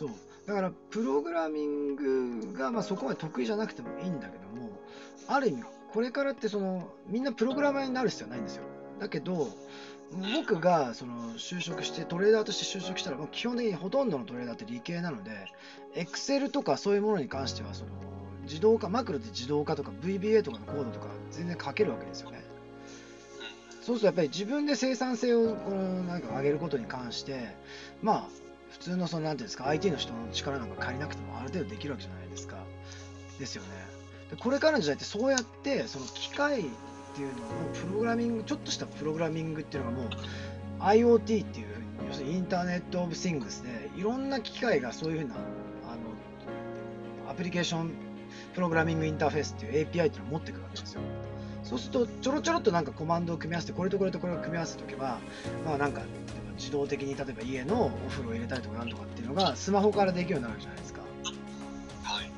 そう。だからプログラミングがまあそこまで得意じゃなくてもいいんだけどもある意味これからってそのみんなプログラマーになる必要はないんですよだけど僕がその就職してトレーダーとして就職したら基本的にほとんどのトレーダーって理系なので Excel とかそういうものに関してはその自動化マクロで自動化とか VBA とかのコードとか全然書けるわけですよね。そうするとやっぱり自分で生産性をこのなんか上げることに関してまあ普通のそのなんていうんですか IT の人の力なんか借りなくてもある程度できるわけじゃないですか。ですよね。でこれからの時代ってそうやってその機械っていうのをプログラミングちょっとしたプログラミングっていうのがもう IoT っていう要するにインターネット・オブ・シングスでいろんな機械がそういうふうなあのアプリケーションプログラミングインターフェースっていう API っていうのを持ってくるわけですよ。そうするとちょろちょろっとなんかコマンドを組み合わせてこれとこれとこれを組み合わせておけばまあなんか自動的に例えば家のお風呂を入れたりとかなんとかっていうのがスマホからできるようになるじゃないですか。はい。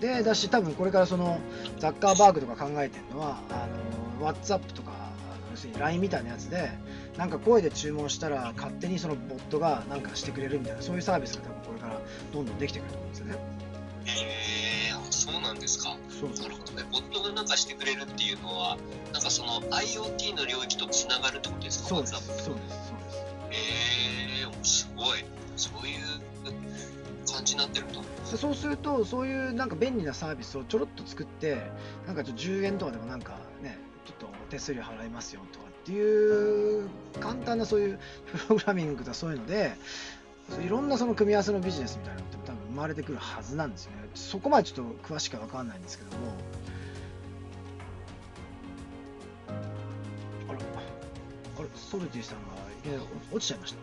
でだし多分これからそのザッカーバーグとか考えてるのはあの WhatsApp とか要するに LINE みたいなやつでなんか声で注文したら勝手にそのボットがなんかしてくれるみたいなそういうサービスが多分これからどんどんできてくると思うんですよね。えー、あそうなんですか。なるほどね。ボットがなんかしてくれるっていうのは、なんかその IoT の領域とつながるってことですか？そうです。そうです。そうですえー、すごい。そういう感じになってるんだ。でそうするとそういうなんか便利なサービスをちょろっと作ってなんかちょ10円とかでもなんかねちょっと手数料払いますよとかっていう簡単なそういうプログラミングとかそういうのでいろんなその組み合わせのビジネスみたいなのって多分生まれてくるはずなんですよねそこまでちょっと詳しくは分かんないんですけどもあらあれソルティさんがいきなり落ちちゃいました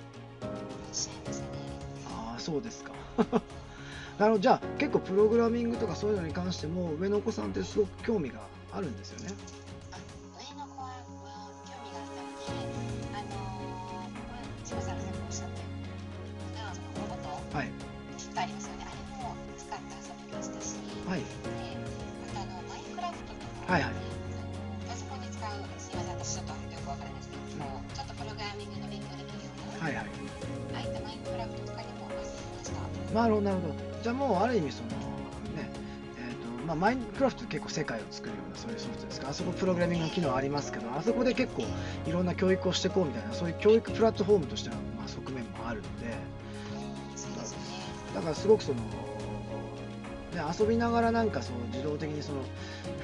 ああそうですか。なるほど。じゃあ結構プログラミングとかそういうのに関しても上のお子さんってすごく興味があるんですよね。は興味がなるほどなるほどじゃあもうある意味そのねえーとまあ、マインクラフトって結構世界を作るようなそういうソフトですか？あそこプログラミングの機能ありますけどあそこで結構いろんな教育をしていこうみたいなそういう教育プラットフォームとしての、まあ、側面もあるので。だからすごくその、ね、遊びながらなんかその自動的にその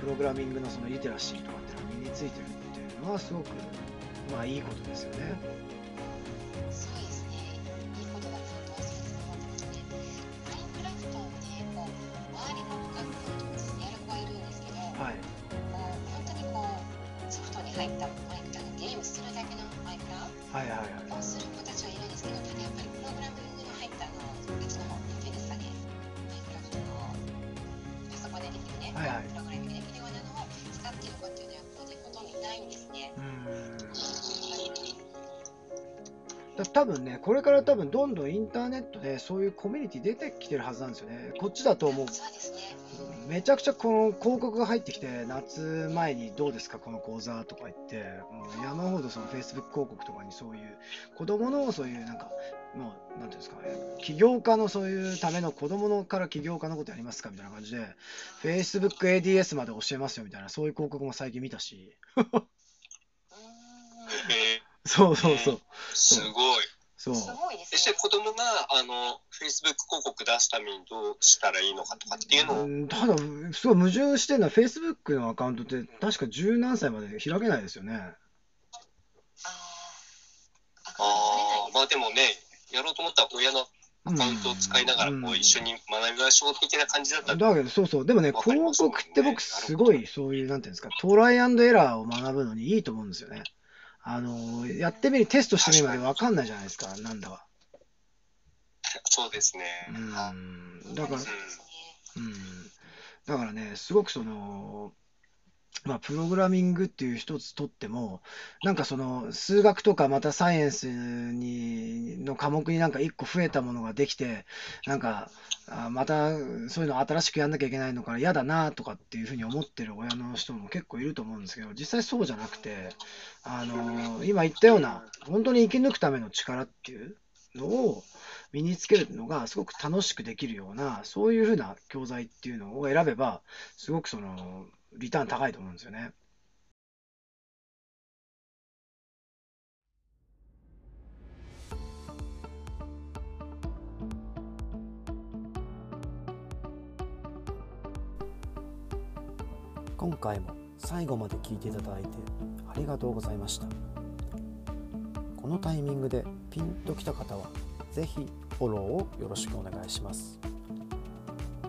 プログラミングのそのリテラシーとかっていうのが身についてるっていうのはすごくまあいいことですよ。ね。入ったマイクラゲームするだけのマイクラはいはいはい。をする子たちはいるんですけど、ただやっぱりプログラミングの入ったあの別の方なんていうんですかね、マイクラフトのパソコンでできるね、はいはいプログラミングできるようなのを使っている子っていうのはやっぱりほとんどいないんですね。うーんだ多分ね、これから多分どんどんインターネットでそういうコミュニティ出てきてるはずなんですよね。こっちだともうそうですね。めちゃくちゃこの広告が入ってきて、夏前にどうですか、この講座とか言って、もう山ほどその Facebook 広告とかにそういう子供のそういうなんか、もうなんていうんですか、起業家のそういうための子供のから起業家のことやりますかみたいな感じで、Facebook ADS まで教えますよみたいな、そういう広告も最近見たし、そうそうそう、ー、すごい。そう。すごいですそしてね。子供があの Facebook 広告出すためにどうしたらいいのかとかっていうのを、うんただ、すごい矛盾してるのは、Facebook のアカウントって、確か十何歳まで開けないですよね。ああ、まあでもね、やろうと思ったら親のアカウントを使いながらこう一緒に学びましょう的な感じだったら、だけど、そうそう、でもね、わかりま広告って僕、すごい、そういう、なんていうんですか、トライアンドエラーを学ぶのにいいと思うんですよね。あの、やってみる、テストしてみるまで分かんないじゃないですか、なんだか。そうですね。あうん、だから。うん、だからね、すごくその、まあ、プログラミングっていう一つとっても、なんかその数学とかまたサイエンスにの科目になんか一個増えたものができて、なんかあまたそういうの新しくやんなきゃいけないのから嫌だなとかっていうふうに思ってる親の人も結構いると思うんですけど、実際そうじゃなくて、あの今言ったような、本当に生き抜くための力っていうのを身につけるのがすごく楽しくできるような、そういうふうな教材っていうのを選べば、すごくその、リターン高いと思うんですよね。今回も最後まで聞いていただいてありがとうございましたこのタイミングでピンときた方は是非フォローをよろしくお願いします